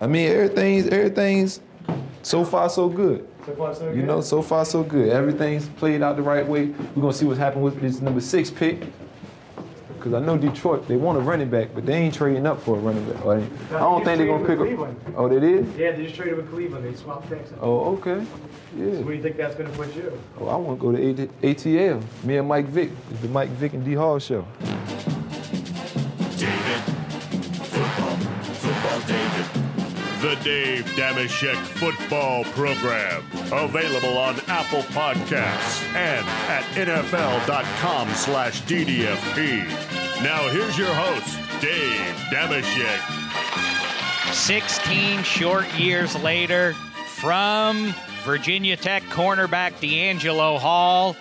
I mean, everything's everything's so far so good. So far, so You know, so far so good. Everything's played out the right way. We're gonna see what's happened with this number six pick. Cause I know Detroit, they want a running back, but they ain't trading up for a running back. They- I don't think they're gonna pick up. Oh, they did? Yeah, they just traded with Cleveland. They swapped picks. Oh, okay. So where do you think that's going to put you? Oh, I want to go to ATL. Me and Mike Vick. It's the Mike Vick and D Hall show. The Dave Dameshek Football Program. Available on Apple Podcasts and at NFL.com slash DDFP. Now here's your host, Dave Dameshek. 16 short years later, from Virginia Tech cornerback DeAngelo Hall,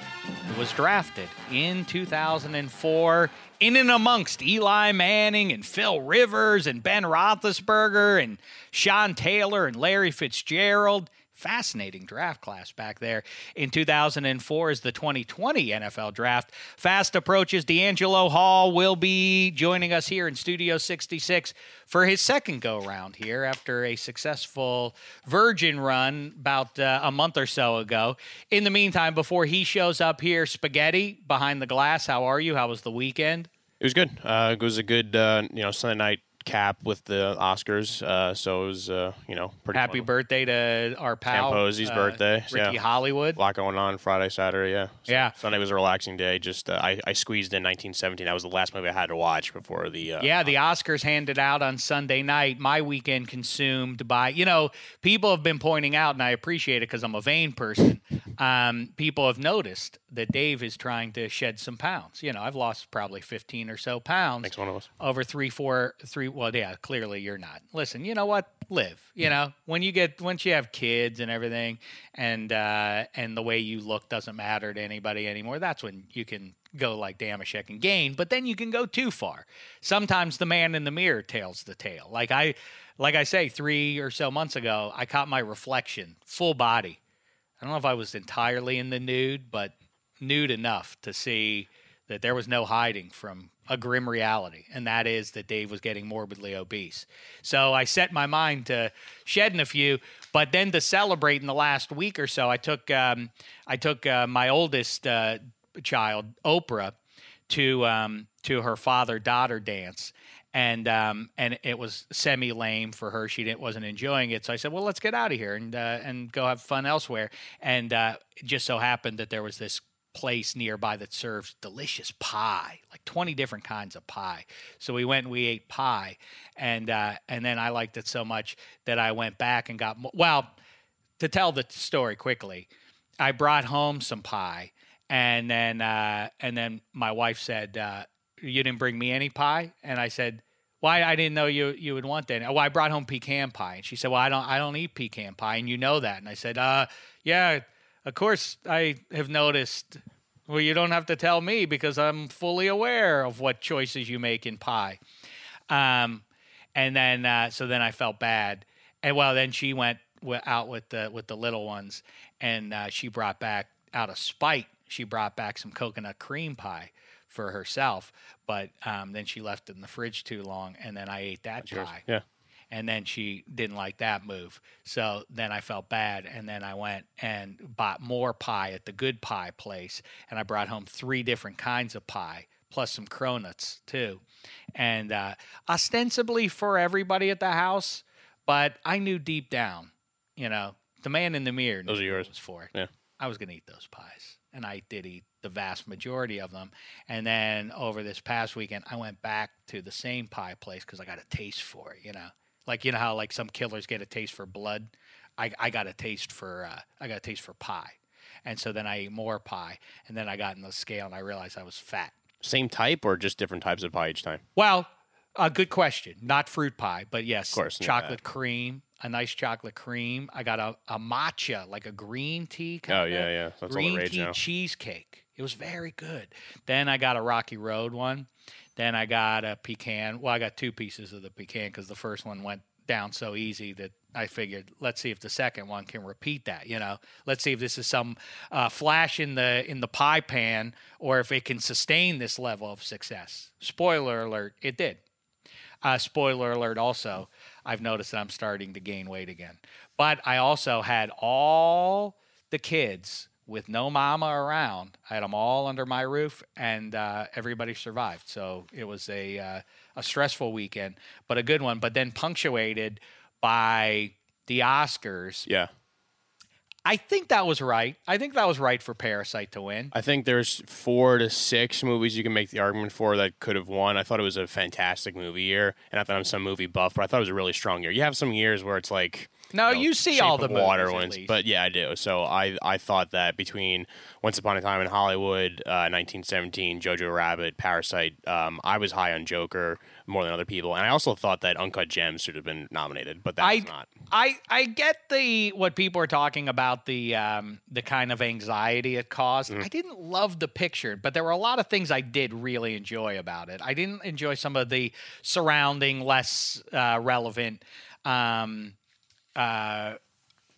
was drafted in 2004 in and amongst Eli Manning and Phil Rivers and Ben Roethlisberger and Sean Taylor and Larry Fitzgerald. Fascinating draft class back there in 2004 is the 2020 NFL draft. Fast approaches. DeAngelo Hall will be joining us here in Studio 66 for his second go round here after a successful Virgin run about uh, a month or so ago. In the meantime, before he shows up here, Spaghetti behind the glass. How are you? How was the weekend? It was good. Uh, it was a good, uh, you know, Sunday night cap with the Oscars. Uh, so it was, uh, you know, pretty Happy fun. birthday to our pal. Sam Posey's uh, birthday. Ricky yeah. Hollywood. A lot going on Friday, Saturday. Yeah. So Yeah. Sunday was a relaxing day. Just uh, I, I squeezed in 1917. That was the last movie I had to watch before the. Uh, Yeah, the Oscars handed out on Sunday night. My weekend consumed by, you know, people have been pointing out, and I appreciate it because I'm a vain person. Um, people have noticed that Dave is trying to shed some pounds. You know, I've lost probably 15 or so pounds Makes one of us. over three, four, three. Well, yeah, clearly you're not. Listen, you know what? Live. You know, when you get once you have kids and everything, and uh, and the way you look doesn't matter to anybody anymore. That's when you can go like Dameshek and gain. But then you can go too far. Sometimes the man in the mirror tells the tale. Like I, like I say, three or so months ago, I caught my reflection, full body. I don't know if I was entirely in the nude, but nude enough to see that there was no hiding from a grim reality, and that is that Dave was getting morbidly obese. So I set my mind to shedding a few, but then to celebrate in the last week or so, I took um, I took uh, my oldest uh, child, Oprah, to um, to her father daughter dance. And um, and it was semi lame for her. She didn't wasn't enjoying it. So I said, "Well, let's get out of here and uh, and go have fun elsewhere." And uh, it just so happened that there was this place nearby that serves delicious pie, like 20 different kinds of pie. So we went and we ate pie, and uh, and then I liked it so much that I went back and got more. Well, to tell the story quickly, I brought home some pie, and then uh, and then my wife said, uh, "You didn't bring me any pie," and I said. Why I didn't know you you would want that. Oh, I brought home pecan pie, and she said, "Well, I don't I don't eat pecan pie, and you know that." And I said, "Uh, yeah, of course I have noticed. Well, you don't have to tell me because I'm fully aware of what choices you make in pie. Um, and then uh, so then I felt bad, and well, then she went out with the with the little ones, and uh, she brought back out of spite, she brought back some coconut cream pie for herself, but um, then she left it in the fridge too long, and then I ate that pie Yeah. And then she didn't like that move. So then I felt bad, and then I went and bought more pie at the Good Pie place, and I brought home three different kinds of pie plus some cronuts too, and uh, ostensibly for everybody at the house, but I knew deep down, you know, the man in the mirror. Those knew are what it yours. Was for Yeah. I was going to eat those pies, and I did eat the vast majority of them. And then over this past weekend, I went back to the same pie place because I got a taste for it. You know, like you know how like some killers get a taste for blood. I, I got a taste for uh, I got a taste for pie, and so then I ate more pie, and then I got in the scale and I realized I was fat. Same type or just different types of pie each time? Well, a good question. Not fruit pie, but yes, of course, yeah. chocolate cream, a nice chocolate cream. I got a, a matcha, like a green tea. Kind Oh, yeah, yeah. That's all the green rage tea now. cheesecake. It was very good. Then I got a Rocky Road one. Then I got a pecan. Well, I got two pieces of the pecan because the first one went down so easy that I figured, let's see if the second one can repeat that. You know, let's see if this is some uh, flash in the in the pie pan, or if it can sustain this level of success. Spoiler alert: it did. Uh, spoiler alert also, I've noticed that I'm starting to gain weight again. But I also had all the kids with no mama around. I had them all under my roof, and uh, everybody survived. So it was a uh, a stressful weekend, but a good one. But then punctuated by the Oscars. Yeah. I think that was right. I think that was right for Parasite to win. I think there's four to six movies you can make the argument for that could have won. I thought it was a fantastic movie year, and I thought I'm some movie buff, but I thought it was a really strong year. You have some years where it's like No, know, you see all the water ones, but yeah, I do. So I I thought that between Once Upon a Time in Hollywood, uh, 1917, Jojo Rabbit, Parasite, um, I was high on Joker more than other people, and I also thought that Uncut Gems should have been nominated, but that's not. I I get the what people are talking about the um, the kind of anxiety it caused. Mm-hmm. I didn't love the picture, but there were a lot of things I did really enjoy about it. I didn't enjoy some of the surrounding, less uh, relevant. Um, uh,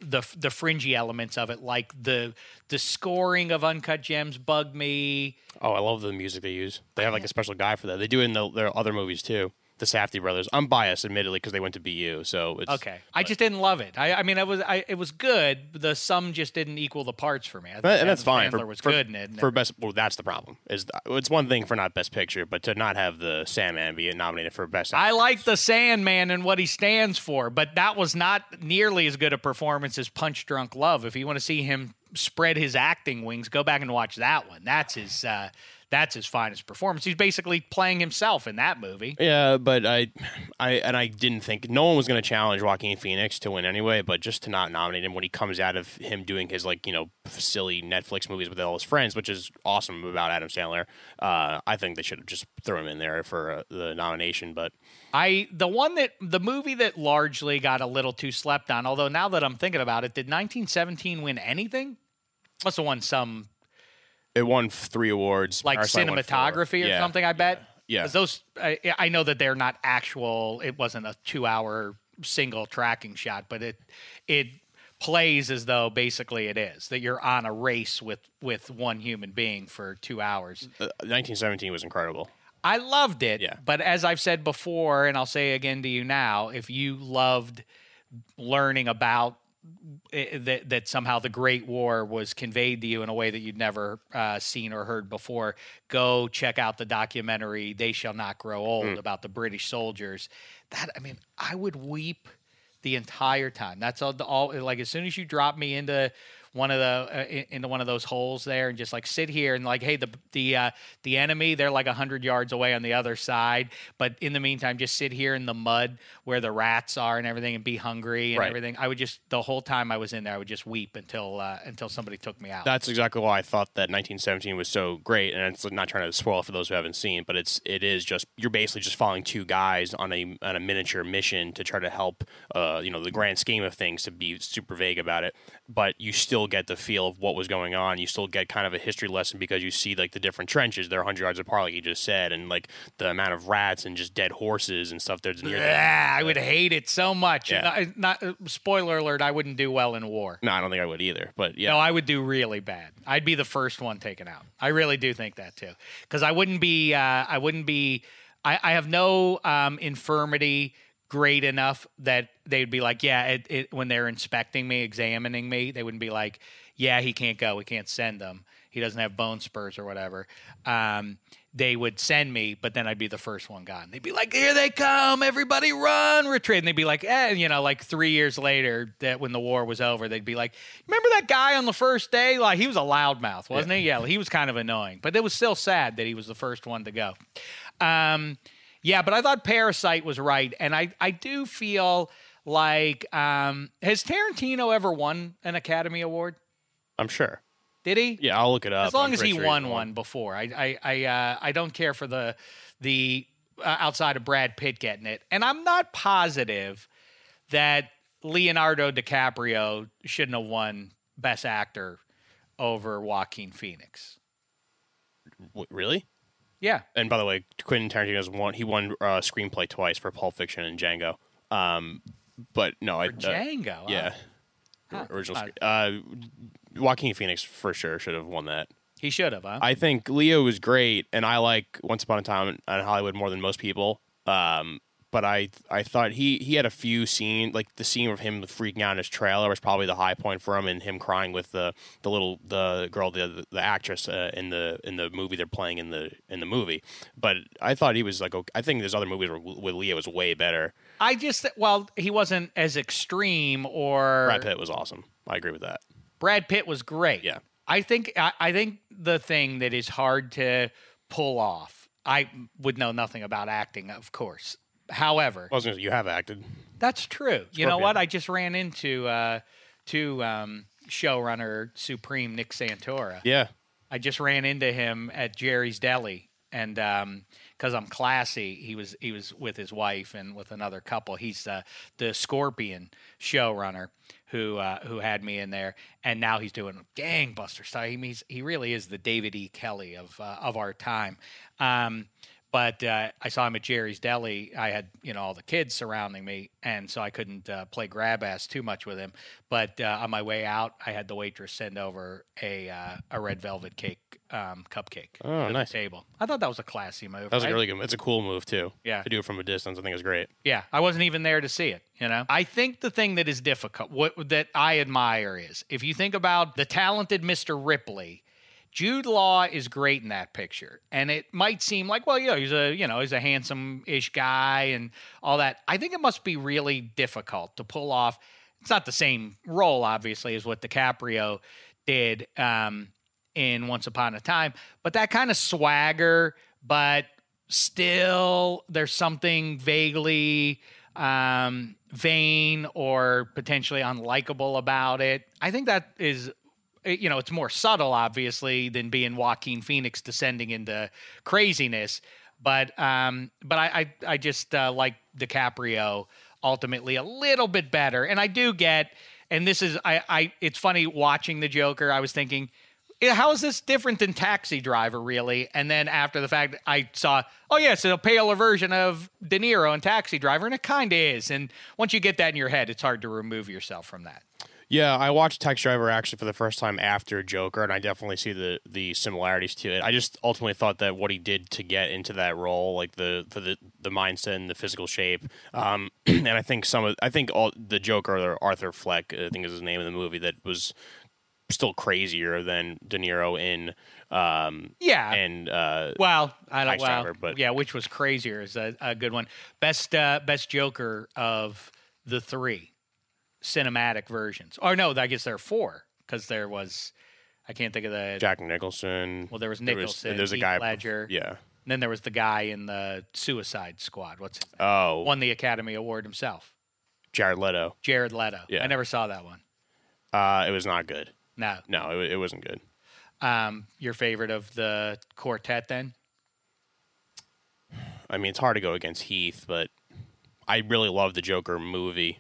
the the fringy elements of it, like the the scoring of Uncut Gems, bugged me. Oh, I love the music they use. They have like a special guy for that. They do it in the, their other movies too. The Safdie brothers. I'm biased, admittedly, because they went to BU. So it's Okay, I just didn't love it. I, I mean, it was I, it was good. The sum just didn't equal the parts for me. I think and that's Adam fine. Sandler For, was for, good in it. for best, well, that's the problem. Is it's one thing for not best picture, but to not have the Sandman be nominated for best. I like the Sandman and what he stands for, but that was not nearly as good a performance as Punch Drunk Love. If you want to see him spread his acting wings, go back and watch that one. That's his. Uh, that's his finest performance. He's basically playing himself in that movie. Yeah, but I, I and I didn't think no one was going to challenge Joaquin Phoenix to win anyway. But just to not nominate him when he comes out of him doing his like you know silly Netflix movies with all his friends, which is awesome about Adam Sandler. Uh, I think they should have just thrown him in there for uh, the nomination. But I the one that the movie that largely got a little too slept on. Although now that I'm thinking about it, did 1917 win anything? Must have won some it won three awards, like Parasite won four. cinematography or Yeah. something. I bet. Yeah. 'Cause those I, I know that they're not actual. It wasn't a two-hour single tracking shot, but it it plays as though basically it is that you're on a race with with one human being for two hours. Uh, 1917 was incredible. I loved it. Yeah. But as I've said before, and I'll say again to you now, if you loved learning about Eh, eh, that, that somehow the Great War was conveyed to you in a way that you'd never uh, seen or heard before, go check out the documentary "They Shall Not Grow Old" mm. about the British soldiers. That I mean, I would weep the entire time. That's all. The, all like as soon as you drop me into one of the uh, into one of those holes there and just like sit here and like hey the the uh, the enemy they're like 100 yards away on the other side. But in the meantime just sit here in the mud where the rats are and everything and be hungry and Right. everything. I would just the whole time i was in there i would just weep until uh, until somebody took me out. That's exactly why I thought that 1917 was so great, and it's not trying to spoil it for those who haven't seen, but it's it is just you're basically just following two guys on a on a miniature mission to try to help, uh, you know, the grand scheme of things to be super vague about it, but you still get the feel of what was going on. You still get kind of a history lesson because you see like the different trenches. They're 100 yards apart, like you just said, and like the amount of rats and just dead horses and stuff that's near. Yeah, I would hate it so much. Yeah. Not, not- spoiler alert, I wouldn't do well in war. No, I don't think I would either. But yeah, No, I would do really bad. I'd be the first one taken out. I really do think that too, because I wouldn't be. Uh, I wouldn't be. I, I have no um, infirmity great enough that they'd be like, yeah. It, it, when they're inspecting me, examining me, they wouldn't be like, yeah, he can't go. We can't send him. He doesn't have bone spurs or whatever. Um, they would send me, but then I'd be the first one gone. They'd be like, "Here they come! Everybody run, retreat!" And they'd be like, "Eh," you know, like three years later, that when the war was over, they'd be like, "Remember that guy on the first day? Like he was a loudmouth, wasn't he? Yeah, he was kind of annoying, but it was still sad that he was the first one to go." Um, yeah, but I thought Parasite was right, and I I do feel like um, has Tarantino ever won an Academy Award? I'm sure. Did he? Yeah, I'll look it up. as long I'm as he sure won one before. I I I, uh, I don't care for the the uh, outside of Brad Pitt getting it, and I'm not positive that Leonardo DiCaprio shouldn't have won Best Actor over Joaquin Phoenix. W- really? Yeah, And by the way, Quentin Tarantino's won. He won uh, screenplay twice for Pulp Fiction and Django. Um, but no, I for uh, Django. yeah, Huh. original. Uh, Uh, Joaquin Phoenix for sure should have won that. he should have. Huh? I think Leo was great, and I like Once Upon a Time in Hollywood more than most people. Um, but I I thought he he had a few scenes like the scene of him freaking out in his trailer was probably the high point for him, and him crying with the the little the girl the the actress uh, in the in the movie they're playing in the in the movie. But I thought he was like okay. I think there's other movies where, with Leo was way better. I just well, he wasn't as extreme or Brad Pitt was awesome. I agree with that. Brad Pitt was great. Yeah. I think I, I think the thing that is hard to pull off. I would know nothing about acting, of course. However, gonna you have acted. that's true. You know what? I just ran into uh, to um, showrunner supreme Nick Santora. Yeah. I just ran into him at Jerry's Deli, and because I'm classy, he was he was with his wife and with another couple. He's uh, the Scorpion showrunner who uh, who had me in there, and now he's doing gangbuster style. He means he really is the David E. Kelley of uh, of our time. Um, but uh, I saw him at Jerry's Deli. I had you know all the kids surrounding me, and so I couldn't uh, play grab ass too much with him. But uh, on my way out, I had the waitress send over a uh, a red velvet cake um, cupcake Oh, to nice. the table. I thought that was a classy move. That was right? a really good. It's a cool move too. Yeah. To do it from a distance, I think is great. Yeah, I wasn't even there to see it. You know, I think the thing that is difficult, what that I admire, is if you think about the talented Mr. Ripley. Jude Law is great in that picture, and it might seem like, well, you know, he's a you know he's a handsome-ish guy and all that. I think it must be really difficult to pull off. It's not the same role, obviously, as what DiCaprio did um, in Once Upon a Time, but that kind of swagger, but still there's something vaguely um, vain or potentially unlikable about it. I think that is, you know, it's more subtle, obviously, than being Joaquin Phoenix descending into craziness. But um, but I I, I just uh, like DiCaprio ultimately a little bit better, and I do get. And this is I I. It's funny watching the Joker. I was thinking how is this different than Taxi Driver, really? And then after the fact, I saw, oh, yes, it's a paler version of De Niro and Taxi Driver, and it kind of is. And once you get that in your head, it's hard to remove yourself from that. Yeah, I watched Taxi Driver actually for the first time after Joker, and I definitely see the the similarities to it. I just ultimately thought that what he did to get into that role, like the for the the mindset and the physical shape, um, and I think some of I think all the Joker or Arthur Fleck, I think is his name in the movie, that was still crazier than De Niro in um, Yeah. and uh, Well, I don't. Well, Driver, but- yeah, which was crazier is a, a good one. Best uh, best Joker of the three cinematic versions. Or no, I guess there are four because there was. I can't think of the. Jack Nicholson. Well, there was There Nicholson. there's a guy. Ledger. Yeah. And then there was the guy in the Suicide Squad. What's his name? Oh, Won the Academy Award himself. Jared Leto. Jared Leto. Yeah. I never saw that one. Uh, it was not good. No. No, it, it wasn't good. Um, your favorite of the quartet then? I mean, it's hard to go against Heath, but I really love the Joker movie.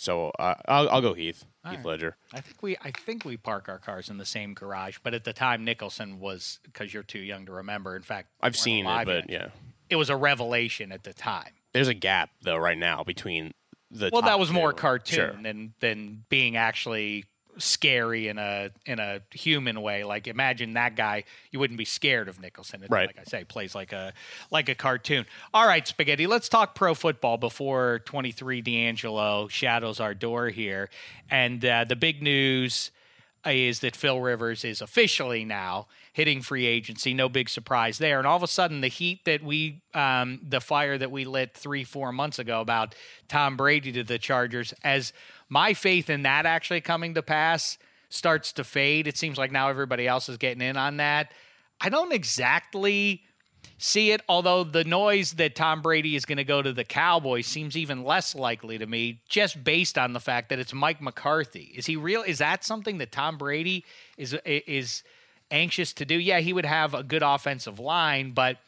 So uh, I'll, I'll go Heath. All Heath right. Ledger. I think we I think we park our cars in the same garage, but at the time Nicholson was because you're too young to remember. In fact, I've seen it, but yet. yeah, it was a revelation at the time. there's a gap though right now between the. Well, that was more two. cartoon Sure. than than being actually scary in a in a human way. Like imagine that guy, you wouldn't be scared of Nicholson. Right. Like I say, plays like a like a cartoon. All right, Spaghetti. Let's talk pro football before twenty three DeAngelo shadows our door here. And uh, the big news is that Phil Rivers is officially now hitting free agency. No big surprise there. And all of a sudden, the heat that we, um, the fire that we lit three, four months ago about Tom Brady to the Chargers, as my faith in that actually coming to pass starts to fade, it seems like now everybody else is getting in on that. I don't exactly see it, although the noise that Tom Brady is going to go to the Cowboys seems even less likely to me, just based on the fact that it's Mike McCarthy. Is he real? Is that something that Tom Brady is is anxious to do? Yeah, he would have a good offensive line, but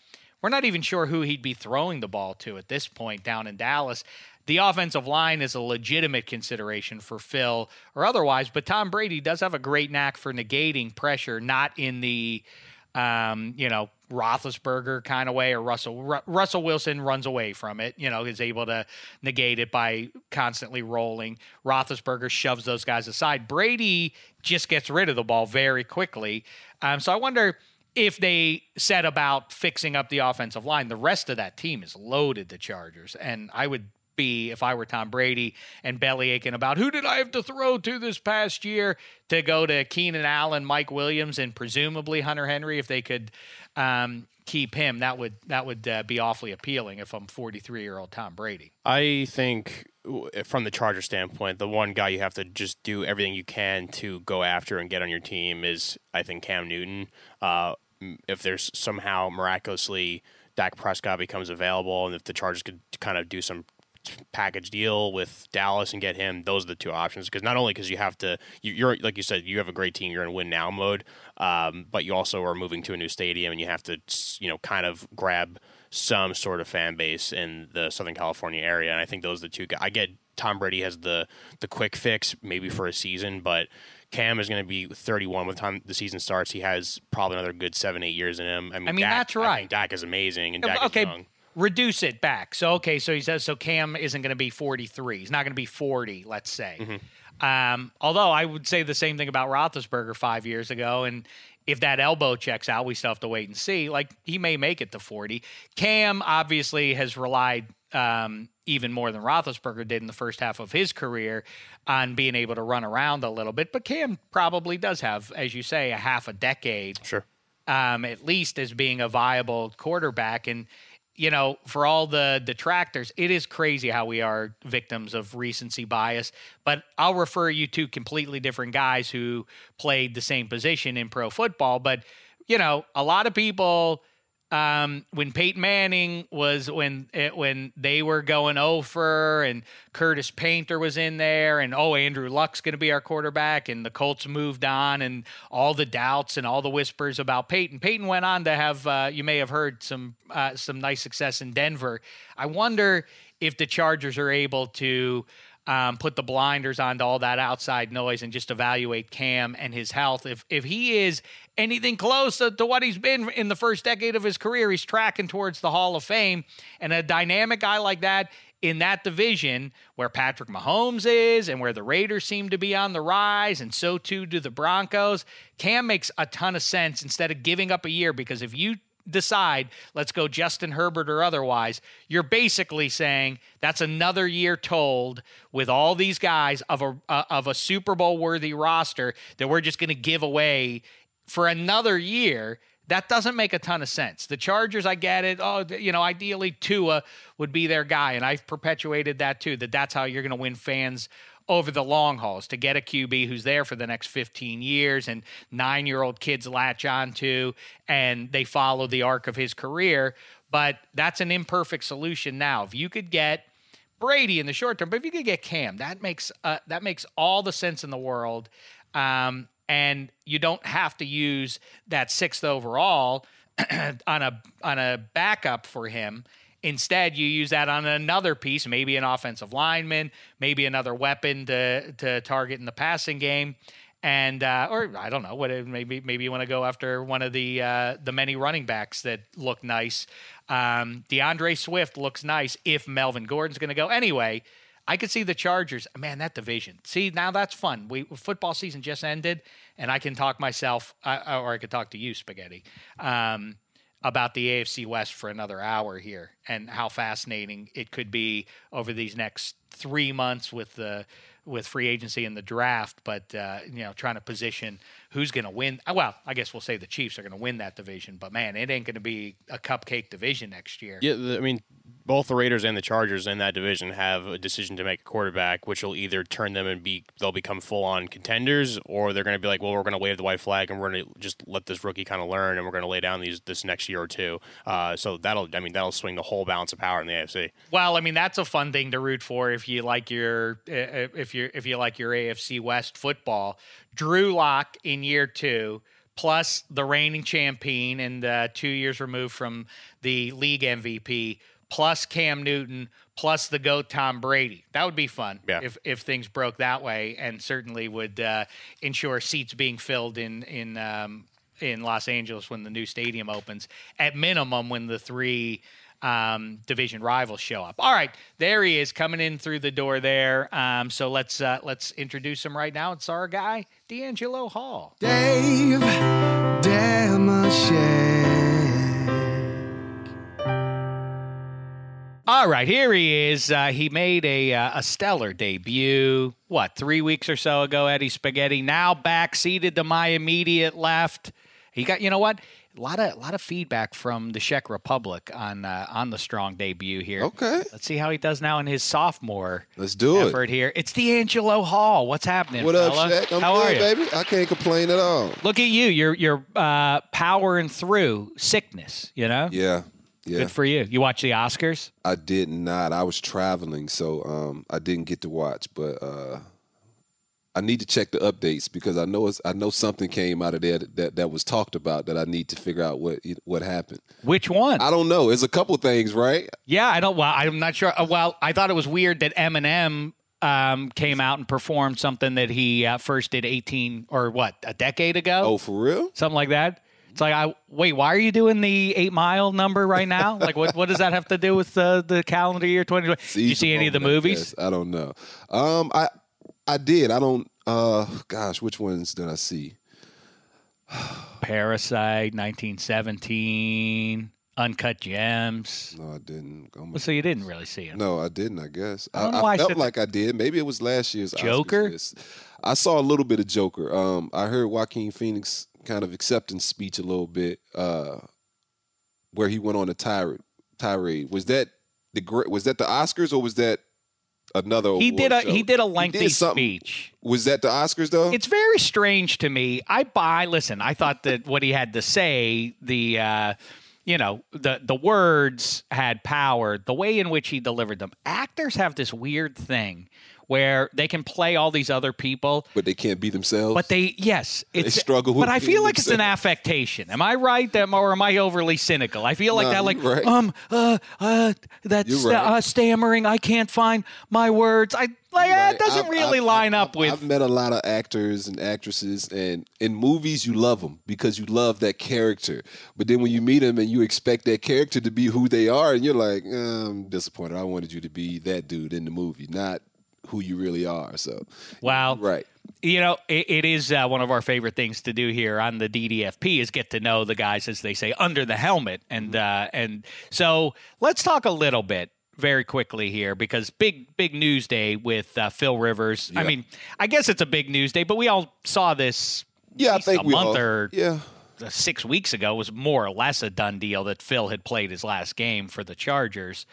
we're not even sure who he'd be throwing the ball to at this point down in Dallas. The offensive line is a legitimate consideration for Phil or otherwise, but Tom Brady does have a great knack for negating pressure, not in the um, you know, Roethlisberger kind of way, or Russell Ru- Russell Wilson runs away from it. You know, is able to negate it by constantly rolling. Roethlisberger shoves those guys aside. Brady just gets rid of the ball very quickly. Um, so I wonder if they set about fixing up the offensive line. The rest of that team is loaded. The Chargers, and I would be if I were Tom Brady and belly aching about who did I have to throw to this past year to go to Keenan Allen, Mike Williams, and presumably Hunter Henry if they could um, keep him. That would that would uh, be awfully appealing if I'm 43 year old Tom Brady. I think from the Charger standpoint, the one guy you have to just do everything you can to go after and get on your team is, I think, Cam Newton. Uh, if there's somehow miraculously Dak Prescott becomes available, and if the Chargers could kind of do some package deal with Dallas and get him, those are the two options. Because not only because you have to, you, you're like you said, you have a great team, you're in win now mode, um, but you also are moving to a new stadium and you have to, you know, kind of grab some sort of fan base in the Southern California area. And I think those are the two. I get Tom Brady has the the quick fix maybe for a season, but Cam is going to be 31 by the time the season starts. He has probably another good seven, eight years in him. I mean, I mean, Dak- that's right. Dak is amazing, and Dak okay, is young. Reduce it back. So okay, so he says so Cam isn't going to be 43. He's not going to be 40, let's say. Mm-hmm. Um, although I would say the same thing about Roethlisberger five years ago, and if that elbow checks out, we still have to wait and see. Like he may make it to 40. Cam obviously has relied um, even more than Roethlisberger did in the first half of his career on being able to run around a little bit. But Cam probably does have, as you say, a half a decade Sure. um, at least as being a viable quarterback. And you know, for all the detractors, it is crazy how we are victims of recency bias. But I'll refer you to completely different guys who played the same position in pro football. But you know, a lot of people. Um, when Peyton Manning was when it, when they were going over and Curtis Painter was in there and oh Andrew Luck's going to be our quarterback and the Colts moved on and all the doubts and all the whispers about Peyton. Peyton went on to have uh, you may have heard some uh, some nice success in Denver. I wonder if the Chargers are able to um, put the blinders on to all that outside noise and just evaluate Cam and his health. If if he is anything close to, to what he's been in the first decade of his career, he's tracking towards the Hall of Fame. And a dynamic guy like that in that division where Patrick Mahomes is and where the Raiders seem to be on the rise, and so too do the Broncos. Cam makes a ton of sense instead of giving up a year because if you decide let's go Justin Herbert or otherwise, you're basically saying that's another year told with all these guys of a uh, of a Super Bowl worthy roster that we're just going to give away for another year. That doesn't make a ton of sense. The Chargers, I get it. Oh, you know, ideally Tua would be their guy, and I've perpetuated that too. That that's how you're going to win fans over the long hauls to get a QB who's there for the next 15 years and nine year old kids latch onto and they follow the arc of his career. But that's an imperfect solution now. If you could get Brady in the short term, but if you could get Cam, that makes uh, that makes all the sense in the world. Um, and you don't have to use that sixth overall on a on a backup for him Instead, you use that on another piece, maybe an offensive lineman, maybe another weapon to to target in the passing game, and uh, or I don't know what maybe maybe you want to go after one of the uh, the many running backs that look nice. Um, D'Andre Swift looks nice if Melvin Gordon's going to go anyway. I could see the Chargers. Man, that division. See, now that's fun. We football season just ended, and I can talk myself, uh, or I could talk to you, Spaghetti, um, about the AFC West for another hour here, and how fascinating it could be over these next three months with the with free agency and the draft. But uh, you know, trying to position who's going to win. Well, I guess we'll say the Chiefs are going to win that division, but man, it ain't going to be a cupcake division next year. Yeah, I mean, both the Raiders and the Chargers in that division have a decision to make a quarterback, which will either turn them and be they'll become full on contenders, or they're going to be like, well, we're going to wave the white flag and we're going to just let this rookie kind of learn, and we're going to lay down these this next year or two. Uh, so that'll, I mean, that'll swing the whole balance of power in the AFC. Well, I mean that's a fun thing to root for if you like your uh, if you if you like your AFC West football. Drew Lock in year two, plus the reigning champion and uh, two years removed from the league MVP, plus Cam Newton, plus the goat Tom Brady. That would be fun Yeah. if if things broke that way, and certainly would uh, ensure seats being filled in in. Um, in Los Angeles, when the new stadium opens, at minimum, when the three um, division rivals show up. All right, there he is coming in through the door there. Um, so let's uh, let's introduce him right now. It's our guy, DeAngelo Hall. Dave All right, here he is. Uh, he made a uh, a stellar debut. What three weeks or so ago, Eddie Spaghetti. Now back seated to my immediate left. He got you know what. A lot of a lot of feedback from the Czech Republic on uh, on the strong debut here. Okay. let's see how he does now in his sophomore Let's do it. here. It's DeAngelo Hall. What's happening? What up, fella? Shaq? I'm How good, are you? baby. I can't complain at all. Look at you. You're you're uh, powering through sickness. You know. Yeah, yeah. Good for you. You watch the Oscars? I did not. I was traveling, so um, I didn't get to watch. But uh, I need to check the updates because I know it's, I know something came out of there that, that, that was talked about that I need to figure out what what happened. Which one? I don't know. It's a couple things, right? Yeah, I don't. Well, I'm not sure. uh, Well, I thought it was weird that Eminem um, came out and performed something that he uh, first did 18 or what a decade ago. Oh, for real? something like that. It's like I wait. Why are you doing the eight mile number right now? like, what what does that have to do with uh, the calendar year 2020? Did you see any of the I movies? I don't know. Um, I I did. I don't. Uh, gosh, which ones did I see? Parasite, 1917, Uncut Gems. No, I didn't. Well, so you didn't really see it. No, I didn't. I guess I I, I, I felt like I did. Maybe it was last year's Joker? I saw a little bit of Joker. Um, I heard Joaquin Phoenix kind of acceptance speech a little bit, uh, where he went on a tirade. Tirade was that the was that the Oscars or was that another? He did a show? he did a lengthy something. speech. Was that the Oscars though? It's very strange to me. I buy. Listen, I thought that what he had to say, the uh, you know, the the words had power. The way in which he delivered them. Actors have this weird thing where they can play all these other people, but they can't be themselves. but they yes, it's struggle with But I feel like it's an affectation. Am I right? That or am I overly cynical? I feel like that. Like right. um uh uh that's right. uh, stammering. I can't find my words. I like Right. doesn't I've- really I've- line I've- up with. I've met a lot of actors and actresses, and in movies you love them because you love that character. But then when you meet them and you expect that character to be who they are, and you're like, eh, I'm disappointed. I wanted you to be that dude in the movie, not who you really are. So, Wow. right. You know, it, it is uh, one of our favorite things to do here on the DDFP is get to know the guys, as they say, under the helmet, and uh, and so let's talk a little bit very quickly here because big big news day with uh, Phil Rivers. I mean, I guess it's a big news day, but we all saw this. Yeah, I think a we month all- or yeah. Uh, six weeks ago was more or less a done deal that Phil had played his last game for the Chargers.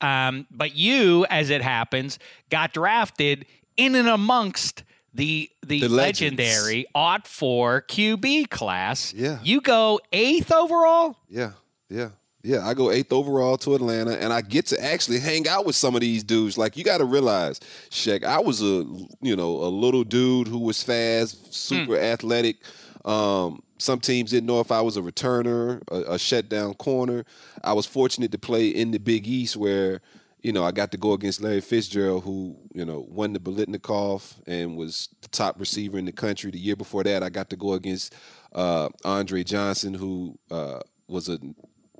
Um, but you, as it happens, got drafted in and amongst the the, The legendary Ought Four QB class. Yeah. You go eighth overall. Yeah, yeah, yeah. I go eighth overall to Atlanta, and I get to actually hang out with some of these dudes. Like you got to realize, Shaq, I was a you know a little dude who was fast, super athletic. Um, some teams didn't know if I was a returner, a, a shutdown corner. I was fortunate to play in the Big East where, you know, I got to go against Larry Fitzgerald, who, you know, won the Biletnikoff and was the top receiver in the country. The year before that, I got to go against uh, Andre Johnson, who uh, was a,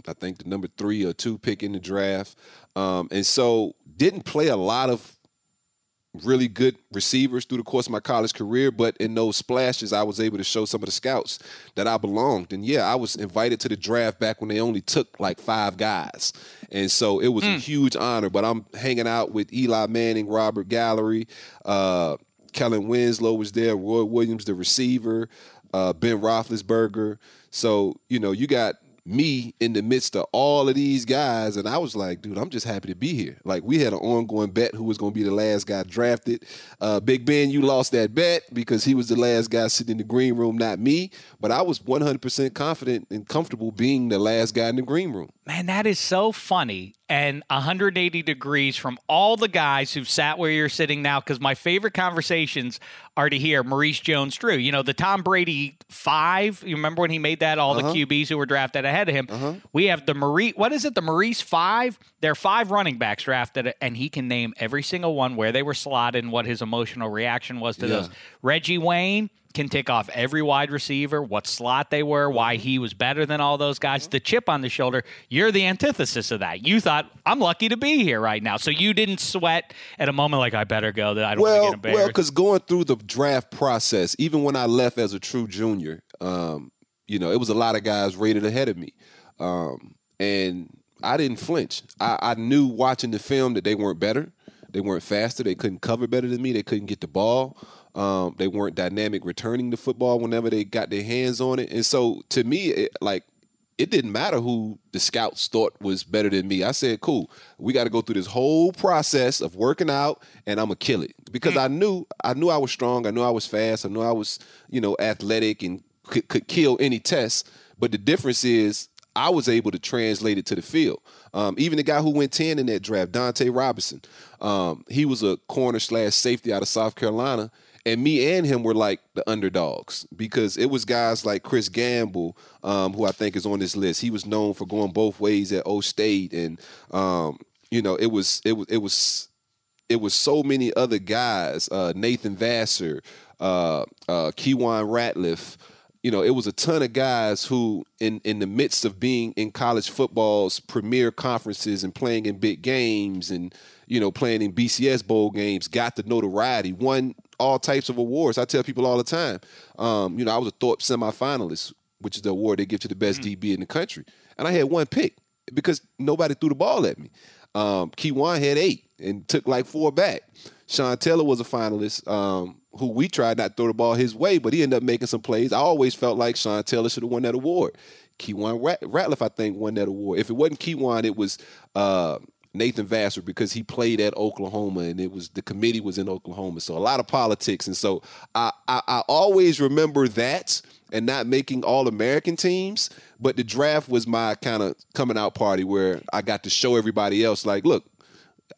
I think, the number three or two pick in the draft. Um, and so didn't play a lot of really good receivers through the course of my college career, but in those splashes, I was able to show some of the scouts that I belonged. And yeah, I was invited to the draft back when they only took like five guys. And so it was a huge honor. But I'm hanging out with Eli Manning, Robert Gallery, uh, Kellen Winslow was there, Roy Williams, the receiver, uh, Ben Roethlisberger. So, you know, you got me in the midst of all of these guys, and I was like, dude, I'm just happy to be here. Like we had an ongoing bet who was going to be the last guy drafted. Uh, Big Ben, you lost that bet because he was the last guy sitting in the green room, not me. But I was 100% confident and comfortable being the last guy in the green room. Man, that is so funny and 180 degrees from all the guys who've sat where you're sitting now. Because my favorite conversations are to hear Maurice Jones-Drew. You know, the Tom Brady five. You remember when he made that? All Uh-huh. the QBs who were drafted ahead of him. We have the Maurice. What is it? The Maurice five. There are five running backs drafted, and he can name every single one where they were slotted and what his emotional reaction was to Yeah. those. Reggie Wayne can tick off every wide receiver, what slot they were, why he was better than all those guys. The chip on the shoulder, you're the antithesis of that. You thought, I'm lucky to be here right now. So you didn't sweat at a moment like, I better go, that I don't want to Well, well, because going through the draft process, even when I left as a true junior, um, you know, it was a lot of guys rated ahead of me, um, and I didn't flinch. I, I knew watching the film that they weren't better, they weren't faster, they couldn't cover better than me, they couldn't get the ball. Um, they weren't dynamic returning the football whenever they got their hands on it, and so to me, it, like it didn't matter who the scouts thought was better than me. I said, cool, we got to go through this whole process of working out and I'm gonna kill it. Because I knew I knew I was strong, I knew I was fast, I knew I was, you know, athletic and could, could kill any test. But the difference is I was able to translate it to the field. Um, even the guy who went 10 in that draft, Dunta Robinson, um, he was a corner slash safety out of South Carolina. And me and him were like the underdogs because it was guys like Chris Gamble, um, who I think is on this list. He was known for going both ways at O State, and um, you know it was it was it was it was so many other guys. Uh, Nathan Vasher, uh, uh, Keiwan Ratliff. You know, it was a ton of guys who, in in the midst of being in college football's premier conferences and playing in big games and you know playing in BCS bowl games, got the notoriety, won all types of awards. I tell people all the time. Um, you know, I was a Thorpe semifinalist, which is the award they give to the best DB in the country, and I had one pick because nobody threw the ball at me. Um, Keiwan had eight and took like four back. Sean Taylor was a finalist, um, who we tried not to throw the ball his way, but he ended up making some plays. I always felt like Sean Taylor should have won that award. Keiwan Rat- Ratliff, I think, won that award. If it wasn't Keiwan, it was uh, Nathan Vasher because he played at Oklahoma and it was the committee was in Oklahoma. So a lot of politics. And so I, I, I always remember that and not making all American teams. But the draft was my kind of coming out party where I got to show everybody else, like, look,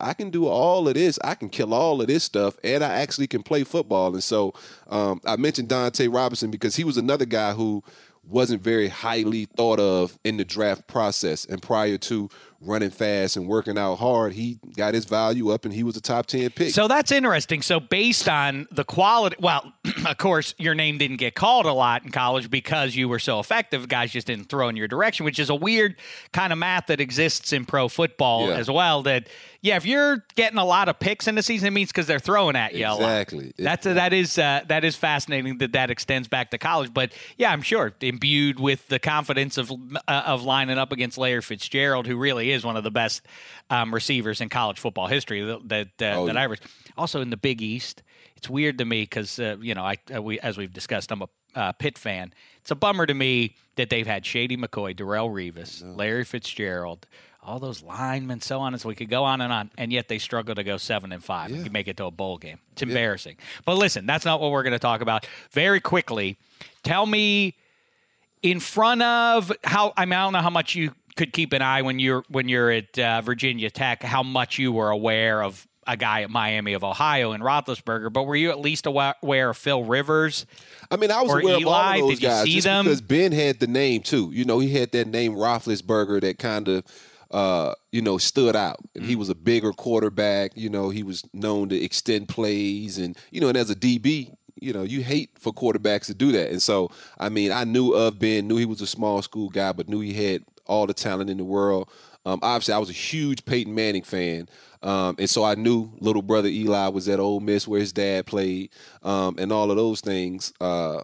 I can do all of this. I can kill all of this stuff, and I actually can play football. And so um, I mentioned Dunta Robinson because he was another guy who wasn't very highly thought of in the draft process. And prior to running fast and working out hard, he got his value up, and he was a top ten pick. So that's interesting. So based on the quality, well, of course, your name didn't get called a lot in college because you were so effective. Guys just didn't throw in your direction, which is a weird kind of math that exists in pro football Yeah. as well. That yeah, if you're getting a lot of picks in the season, it means because they're throwing at you. Exactly. That's that is uh, that is fascinating that that extends back to college. But yeah, I'm sure imbued with the confidence of uh, of lining up against Larry Fitzgerald, who really is one of the best um, receivers in college football history that that, uh, Oh, that yeah. I ever. Also in the Big East, it's weird to me because uh, you know I uh, we as we've discussed, I'm a uh, Pitt fan. It's a bummer to me that they've had Shady McCoy, Darrelle Revis, Larry Fitzgerald. All those linemen, so on, and so we could go on and on, and yet they struggle to go seven and five. and make it to a bowl game. It's embarrassing. But listen, that's not what we're going to talk about. Very quickly, tell me in front of how I mean I don't know how much you could keep an eye when you're when you're at uh, Virginia Tech, how much you were aware of a guy at Miami of Ohio in Roethlisberger, but were you at least aware of Phil Rivers? I mean, I was aware Eli, of all of those did you guys see just them? because Ben had the name too. You know, he had that name Roethlisberger that kind of, uh, you know, stood out. And Mm. he was a bigger quarterback. You know, he was known to extend plays, and you know, and as a DB, you know, you hate for quarterbacks to do that. And so, I mean, I knew of Ben, knew he was a small school guy, but knew he had all the talent in the world. Um, obviously, I was a huge Peyton Manning fan, um, and so I knew little brother Eli was at Ole Miss where his dad played, um, and all of those things. Uh,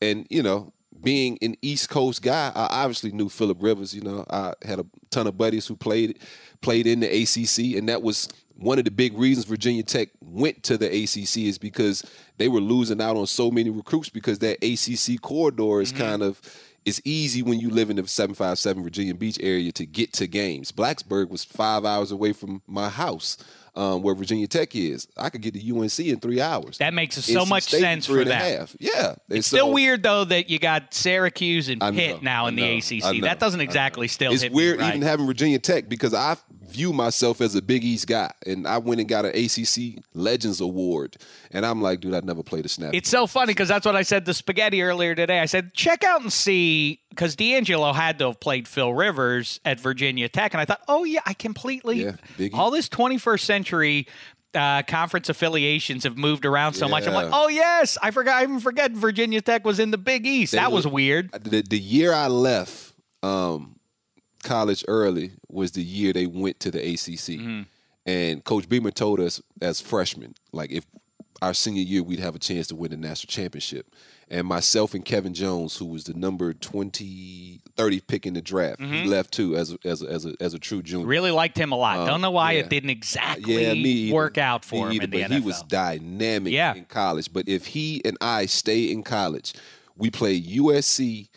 and you know, being an East Coast guy, I obviously knew Philip Rivers. You know, I had a ton of buddies who played played in the ACC, and that was one of the big reasons Virginia Tech went to the ACC is because they were losing out on so many recruits because that ACC corridor is mm-hmm. kind of it's easy when you live in the 757 Virginia Beach area to get to games. Blacksburg was five hours away from my house, um, where Virginia Tech is. I could get to UNC in three hours. That makes so much sense for that. Yeah, And It's so- still weird though that you got Syracuse and I know, now in know, the ACC. know, That doesn't exactly still It's hit me weird right. even having Virginia Tech because I view myself as a Big East guy, and I went and got an ACC Legends Award, and I'm like, dude, I never played a snap. It's so funny because that's what I said to Spaghetti earlier today. I said, check out and see, because DeAngelo had to have played Phil Rivers at Virginia Tech. And I thought, oh, yeah, I completely, Yeah, all this 21st century uh, conference affiliations have moved around so much. I'm like, oh, yes, I forgot, I even forget Virginia Tech was in the Big East. They that was were- weird. the, the year I left um, college early was the year they went to the ACC, Mm-hmm. and Coach Beamer told us as freshmen, like if our senior year we'd have a chance to win the national championship. And myself and Kevin Jones, who was the number 20, 30 pick in the draft, he left too as a, as a, as a, as a true junior. Mm-hmm. Really liked him a lot. Um, Don't know why yeah. it didn't exactly Yeah, me either. work out for Me him either, in the NFL. he was dynamic Yeah. in college. But if he and I stay in college, we play USC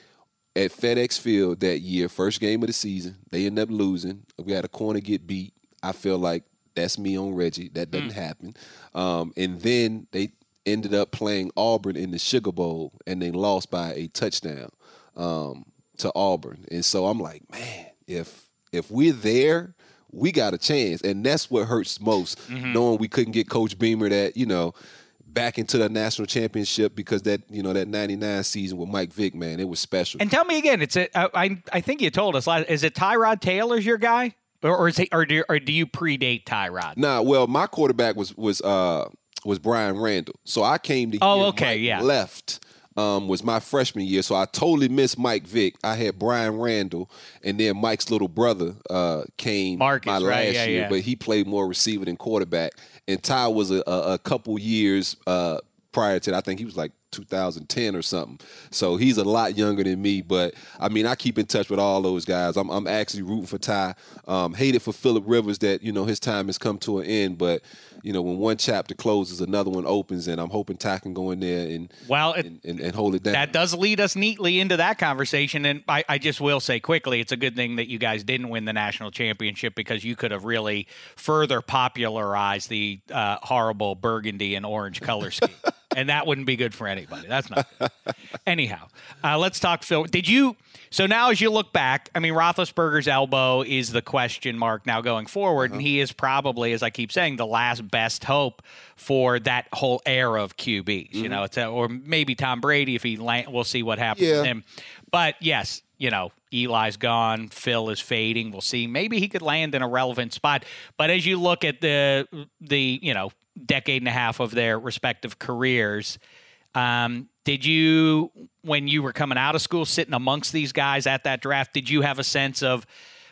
at FedEx Field that year, first game of the season. They end up losing. We had a corner get beat. I feel like that's me on Reggie. That doesn't Hmm. happen. Um, and then they ended up playing Auburn in the Sugar Bowl, and they lost by a touchdown um, to Auburn. And so I'm like, man, if if we're there, we got a chance. And that's what hurts most, Mm-hmm. knowing we couldn't get Coach Beamer that, you know, back into the national championship because that, you know, that 99 season with Mike Vick, man, it was special. And tell me again, it's a, I I think you told us. Is it Tyrod Taylor's your guy, or, or is he, or do or do you predate Tyrod? Nah, well, my quarterback was was uh was Bryan Randall. So I came to Oh, okay, Mike yeah. left. Um, was my freshman year, so I totally missed Mike Vick. I had Bryan Randall, and then Mike's little brother uh, came Marcus, my last right, yeah, year, yeah. but he played more receiver than quarterback. And Ty was a, a, a couple years uh, prior to that. I think he was like 2010 or something. So he's a lot younger than me. But I mean, I keep in touch with all those guys. I'm, I'm actually rooting for Ty. Um, hated for Philip Rivers that you know his time has come to an end. But you know when one chapter closes, another one opens, and I'm hoping Ty can go in there and Well, it, and, and, and hold it down. that does lead us neatly into that conversation. And I, I just will say quickly, it's a good thing that you guys didn't win the national championship because you could have really further popularized the uh, horrible burgundy and orange color scheme. and that wouldn't be good for anybody. That's not. Good. Anyhow, uh, let's talk Phil. Did you? So now, as you look back, I mean, Roethlisberger's elbow is the question mark now going forward, and he is probably, as I keep saying, the last best hope for that whole era of QBs. You know, it's a, or maybe Tom Brady if he land, we'll see what happens Yeah. with him. But yes, you know, Eli's gone, Phil is fading. We'll see. Maybe he could land in a relevant spot. But as you look at the the you know decade and a half of their respective careers. Um, did you, when you were coming out of school, sitting amongst these guys at that draft, did you have a sense of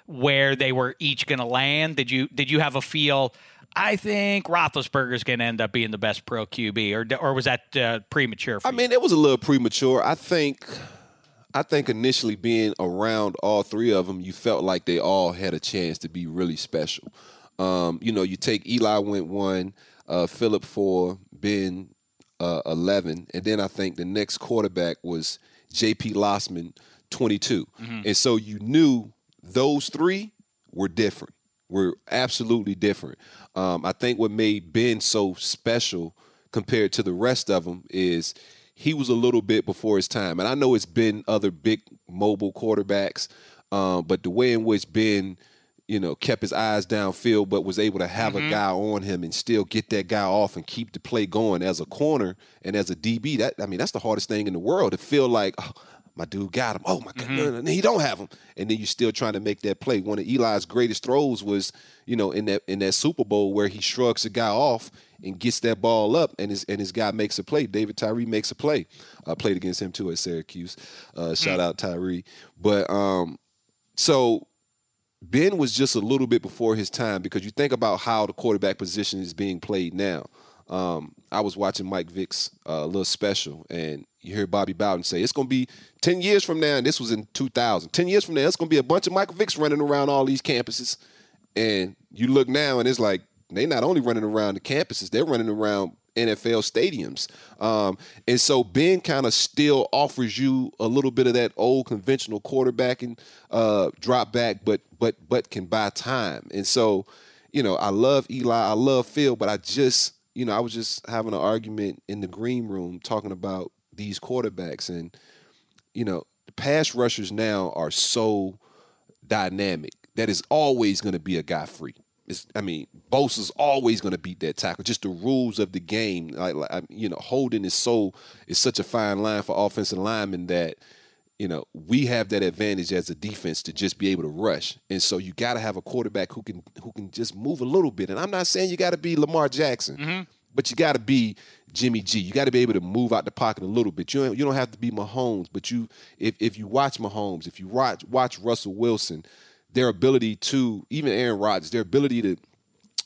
where they were each going to land? Did you did you have a feel? I think Roethlisberger's going to end up being the best pro QB, or or was that uh, premature? For I mean, it was a little premature. I think, I think initially being around all three of them, you felt like they all had a chance to be really special. Um, you know, you take Eli went one, uh, Philip four, Ben uh, eleven, and then I think the next quarterback was J.P. Losman, twenty-two, and so you knew those three were different. Were absolutely different. Um, I think what made Ben so special compared to the rest of them is he was a little bit before his time. And I know it's been other big mobile quarterbacks, um, but the way in which Ben, you know, kept his eyes downfield, but was able to have a guy on him and still get that guy off and keep the play going as a corner and as a DB. That I mean, that's the hardest thing in the world to feel like, oh, my dude got him. Oh my God, no, no, no, he don't have him, and then you're still trying to make that play. One of Eli's greatest throws was, you know, in that in that Super Bowl where he shrugs a guy off and gets that ball up, and his and his guy makes a play. David Tyree makes a play. I played against him too at Syracuse. Uh, shout out Tyree. But um, so Ben was just a little bit before his time because you think about how the quarterback position is being played now. Um, I was watching Mike Vick's uh, little special, and you hear Bobby Bowden say, It's going to be 10 years from now, and this was in 2000. 10 years from now, it's going to be a bunch of Michael Vicks running around all these campuses. And you look now, and it's like, they're not only running around the campuses, they're running around NFL stadiums. Um, and so Ben kind of still offers you a little bit of that old conventional quarterbacking uh, drop back, but but but can buy time. And so, you know, I love Eli, I love Phil, but I just, you know, I was just having an argument in the green room talking about these quarterbacks and you know, the pass rushers now are so dynamic that is always going to be a guy free. It's, I mean, Bosa's always going to beat that tackle. Just the rules of the game, like, like um, you know, holding is so is such a fine line for offensive linemen that you know we have that advantage as a defense to just be able to rush. And so you got to have a quarterback who can who can just move a little bit. And I'm not saying you got to be Lamar Jackson, mm-hmm. but you got to be Jimmy G. You got to be able to move out the pocket a little bit. You don't, you don't have to be Mahomes, but you if if you watch Mahomes, if you watch watch Russell Wilson, their ability to even Aaron Rodgers, their ability to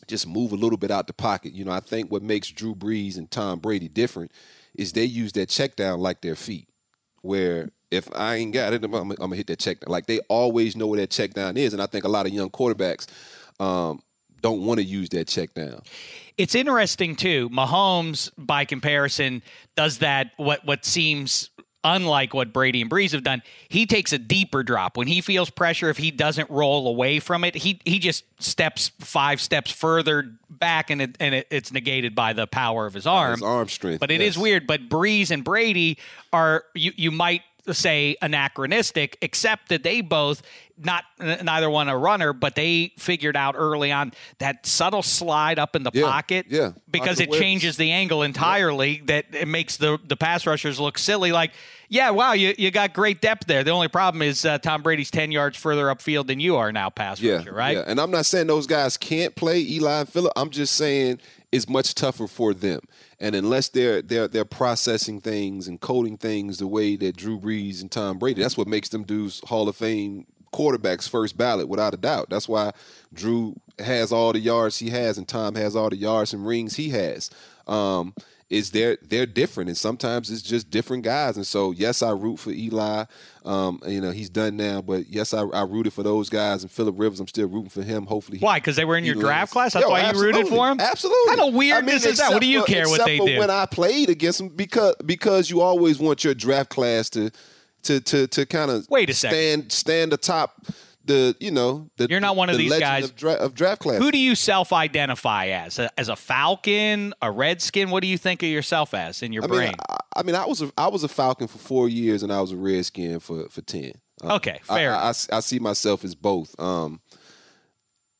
just move a little bit out the pocket. You know, I think what makes Drew Brees and Tom Brady different is they use that check down like their feet. Where if I ain't got it, I'm, I'm gonna hit that check down. Like they always know where that check down is, and I think a lot of young quarterbacks um, don't want to use that check down. It's interesting too. Mahomes, by comparison, does that what what seems unlike what Brady and Brees have done. He takes a deeper drop when he feels pressure. If he doesn't roll away from it, he he just steps five steps further back, and it, and it, it's negated by the power of his arm. His arm strength. But it is yes. weird. But Brees and Brady are you you might say anachronistic, except that they both not neither one a runner, but they figured out early on that subtle slide up in the Yeah, pocket, yeah. because it awareness. changes the angle entirely. That it makes the the pass rushers look silly. Like, yeah, wow, you you got great depth there. The only problem is uh, Tom Brady's ten yards further upfield than you are now, pass Yeah, rusher, right? Yeah. And I'm not saying those guys can't play Eli and Phillip. I'm just saying it's much tougher for them. And unless they're they're they're processing things and coding things the way that Drew Brees and Tom Brady, that's what makes them dudes Hall of Fame quarterbacks first ballot without a doubt. That's why Drew has all the yards he has and Tom has all the yards and rings he has. Um, is they're they're different and sometimes it's just different guys and so yes I root for Eli um, you know he's done now but yes I, I rooted for those guys and Philip Rivers I'm still rooting for him hopefully he- Why? Because they were in your draft class. That's Yo, why you rooted for them. Absolutely. Kind of weirdness is that? What do you for- care what they for do? When I played against them, because because you always want your draft class to to to to kind of Wait a second. stand stand atop the you know the You're not one of the these guys- of, dra- of draft class. Who do you self-identify as? A- As a Falcon, a Redskin? What do you think of yourself as in your I brain? mean, I, I mean, I was a, I was a Falcon for four years, and I was a Redskin for for ten. Uh, Okay, fair I, I, I see myself as both. Um,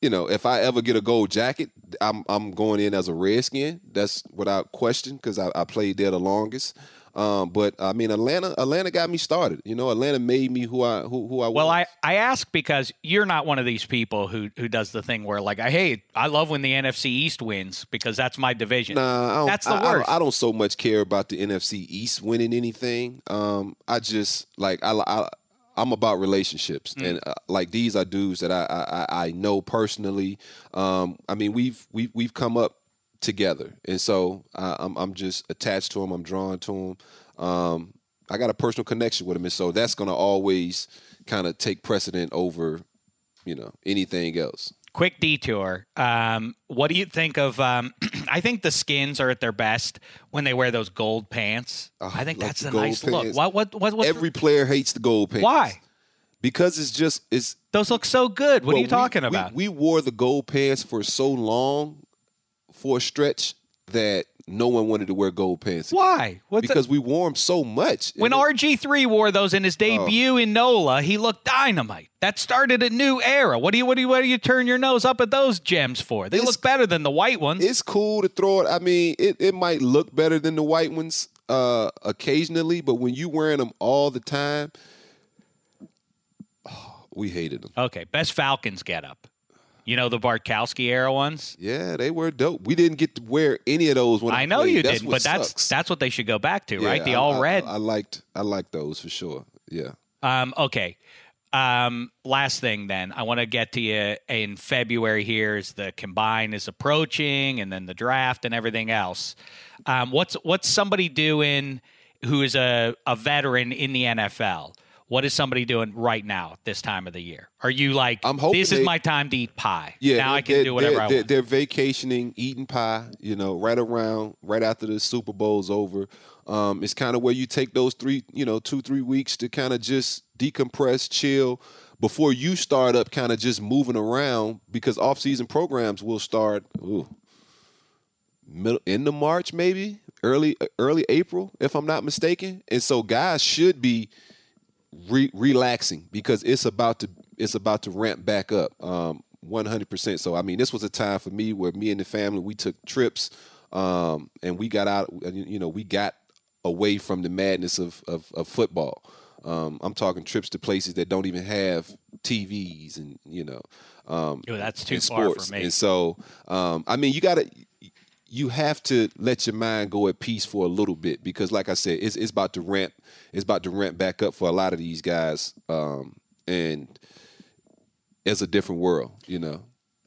you know, if I ever get a gold jacket, I'm I'm going in as a Redskin. That's without question because I, I played there the longest. Um, but I mean, Atlanta Atlanta got me started. You know, Atlanta made me who I who, who I Well, was. I, I ask because you're not one of these people who who does the thing where like I hey I love when the NFC East wins because that's my division. Nah, I don't, that's the I- I worst. I, don't so much care about the NFC East winning anything. Um, I just like I, I I'm about relationships, Mm. and uh, like these are dudes that I I, I- I know personally. Um, I mean we've we've we've come up together, and so I, I'm I'm just attached to them. I'm drawn to them. Um, I got a personal connection with them, and so that's gonna always kind of take precedent over, you know, anything else. Quick detour. Um, what do you think of? Um, I think the skins are at their best when they wear those gold pants. Oh, I think like that's a nice look. pants. What what what? what's- Every player hates the gold pants. why? Because it's just it's Those look so good. What Well, are you talking we- about? We, wore the gold pants for so long, for a stretch, that no one wanted to wear gold pants. Why? What's because we wore them so much. When it- RG3 wore those in his debut in NOLA, he looked dynamite. That started a new era. What do you what do you what do you turn your nose up at those gems for? They It's- look better than the white ones. it's cool to throw it. I mean, it, it might look better than the white ones uh, occasionally, but when you wearing them all the time, we hated them. Okay, best Falcons get up. You know the Bartkowski era ones? Yeah, they were dope. We didn't get to wear any of those when I, I know played. you That's didn't, but that's sucks. that's what they should go back to, Yeah, right? The I- all I- red. I, liked I liked those for sure. Yeah. Um, okay. Um, last thing then, I want to get to you in February here as the combine is approaching and then the draft and everything else. Um, what's what's somebody doing who is a, a veteran in the NFL? What is somebody doing right now at this time of the year? Are you like I'm hoping this is my time to eat pie? Yeah, now I can do whatever they're, I want. They're vacationing, eating pie. You know, right around, right after the Super Bowl's over. Um, it's kind of where you take those three, you know, two three weeks to kind of just decompress, chill, before you start up, kind of just moving around because off-season programs will start. Ooh, middle end of March, maybe early early April, if I'm not mistaken. And so guys should be re- relaxing because it's about to it's about to ramp back up um 100% so i mean this was a time for me where me and the family we took trips um and we got out you know we got away from the madness of of, of football um i'm talking trips to places that don't even have tvs and you know um Ooh, that's too far for sports. me. and so um i mean you gotta you have to let your mind go at peace for a little bit because, like I said, it's it's about to ramp. It's about to ramp back up for a lot of these guys, um, and it's a different world, you know,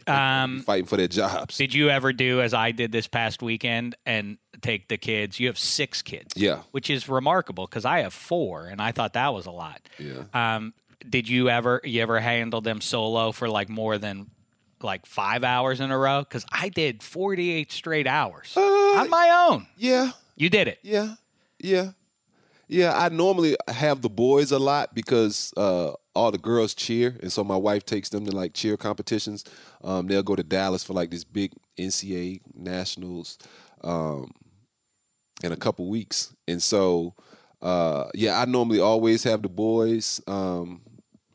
Um, fighting for their jobs. did you ever do as I did this past weekend and take the kids? You have six kids. Yeah. which is remarkable because I have four, and I thought that was a lot. Yeah. Um, did you ever you ever handle them solo for like more than like five hours in a row? Because I did forty eight straight hours on my own. Yeah, You did it. yeah, yeah, yeah. I normally have the boys a lot because uh, all the girls cheer, and so my wife takes them to like cheer competitions. Um, they'll go to Dallas for like this big NCAA nationals um, in a couple weeks, and so uh, yeah, I normally always have the boys. Um,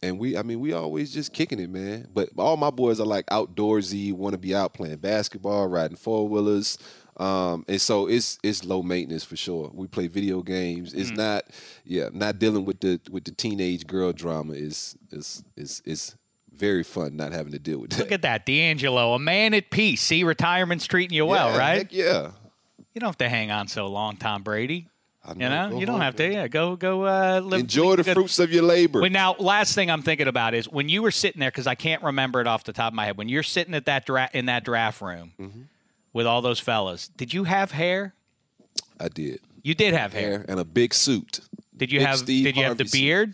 and we, I mean, we always just kicking it, man. But all my boys are like outdoorsy, want to be out playing basketball, riding four wheelers, um, and so it's it's low maintenance for sure. We play video games. It's Mm. not, yeah, not dealing with the with the teenage girl drama is is is is very fun not having to deal with that. Look at that, DeAngelo, a man at peace. See, retirement's treating you well, right? heck yeah. You don't have to hang on so long, Tom Brady. I You know, Go you don't have to. Yeah, go go uh, live. Enjoy the good- fruits of your labor. Well, now, last thing I'm thinking about is when you were sitting there, because I can't remember it off the top of my head. When you're sitting at that dra- in that draft room Mm-hmm. with all those fellas, did you have hair? I did You did have hair. hair and a big suit. Did you Big have? Steve did you have the beard?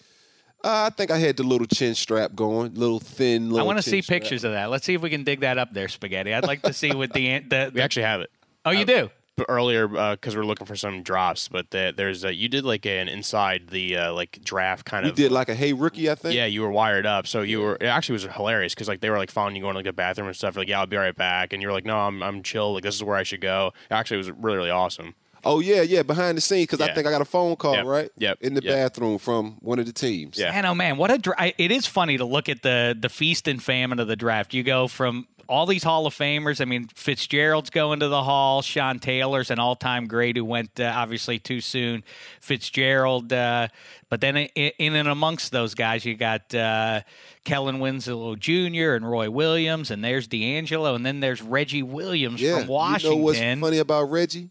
Uh, I think I had the little chin strap going, little thin. Little I want to chin see strap. pictures of that. Let's see if we can dig that up there, spaghetti. I'd like to see what the the. We the actually have it. oh, you do. But earlier because we're looking for some drops, but the, there's a, you did like an inside the uh, like draft kind We of. You did like a hey rookie, I think. Yeah, you were wired up, so you were. It actually was hilarious because like they were like following you going to like the bathroom and stuff. Like, yeah, I'll be right back, and you're like, no, I'm I'm chill. Like this is where I should go. Actually, it was really really awesome. Oh yeah, yeah, behind the scenes because I think I got a phone call Yep, right. yep, In the yep. bathroom from one of the teams. Yeah. Man, oh man, what a dra- I- it is funny to look at the the feast and famine of the draft. You go from all these Hall of Famers. I mean, Fitzgerald's going to the Hall. Sean Taylor's an all time great who went uh, obviously too soon. Fitzgerald, uh, but then in, in and amongst those guys, you got uh, Kellen Winslow Jr. and Roy Williams, and there's DeAngelo, and then there's Reggie Williams Yeah. from Washington. You know what's funny about Reggie?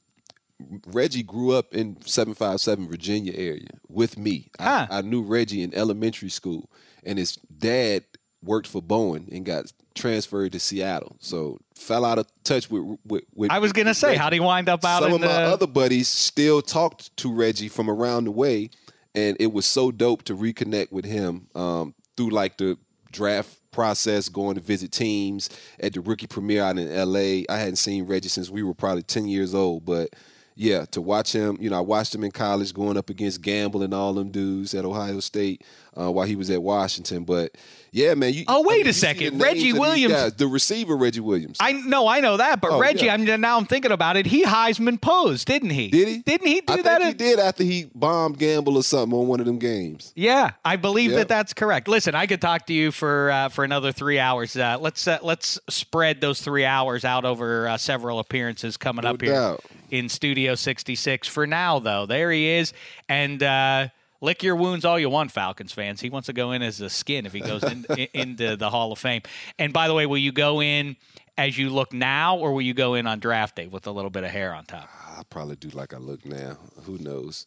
Reggie grew up in 757 Virginia area with me. Huh. I, I knew Reggie in elementary school, and his dad worked for Boeing and got transferred to Seattle. So fell out of touch with. with, with I was gonna say, Reggie. how would he wind up out Some of my other buddies still talked to Reggie from around the way, and it was so dope to reconnect with him um, through like the draft process, going to visit teams at the rookie premiere out in L.A. I hadn't seen Reggie since we were probably ten years old, but yeah, to watch him, you know, I watched him in college going up against Gamble and all them dudes at Ohio State uh, while he was at Washington. But yeah, man. You, Oh, wait I mean, a second. Reggie Williams- guys. the receiver Reggie Williams. I know, I know that, but Oh, Reggie, yeah. I'm now I'm thinking about it. He Heisman posed, didn't he? Did he? Didn't he do I that? think he did after he bombed Gamble or something on one of them games. Yeah, I believe Yeah. that that's correct. Listen, I could talk to you for uh, for another three hours. Uh, let's uh, let's spread those three hours out over uh, several appearances coming No up here in Studio 66. For now, though, there he is, and uh, lick your wounds all you want, Falcons fans. He wants to go in as a skin if he goes in, in, into the Hall of Fame. And by the way, will you go in as you look now, or will you go in on draft day with a little bit of hair on top? I'll probably do like I look now. Who knows?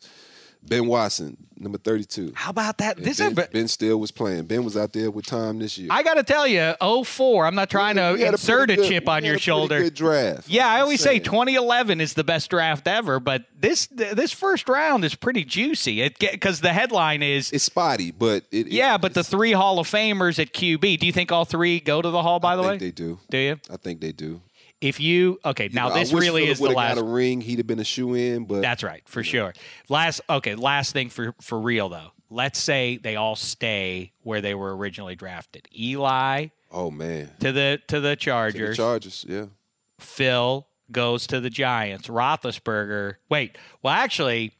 Ben Watson, number 32. How about that? And This ben, is. ben still was playing. Ben was out there with Tom this year. I got to tell you, 04, I'm not trying to We a insert a pretty good- chip on your a shoulder. Good draft. Yeah, I always say 2011 is the best draft ever, but this this first round is pretty juicy. It because the headline is It's spotty, but it. yeah, it- but the three Hall of Famers at QB. Do you think all three go to the Hall? By I the think way, they do. do you? I think they do. If you okay, now You know, this really Phillip is the last. Got a ring, he'd have been a shoe in, but That's right, for sure. Last okay, last thing for for real though. Let's say they all stay where they were originally drafted. Eli oh man, to the to the To the Chargers. Chargers, yeah. Phil goes to the Giants. Roethlisberger. Wait, well, actually,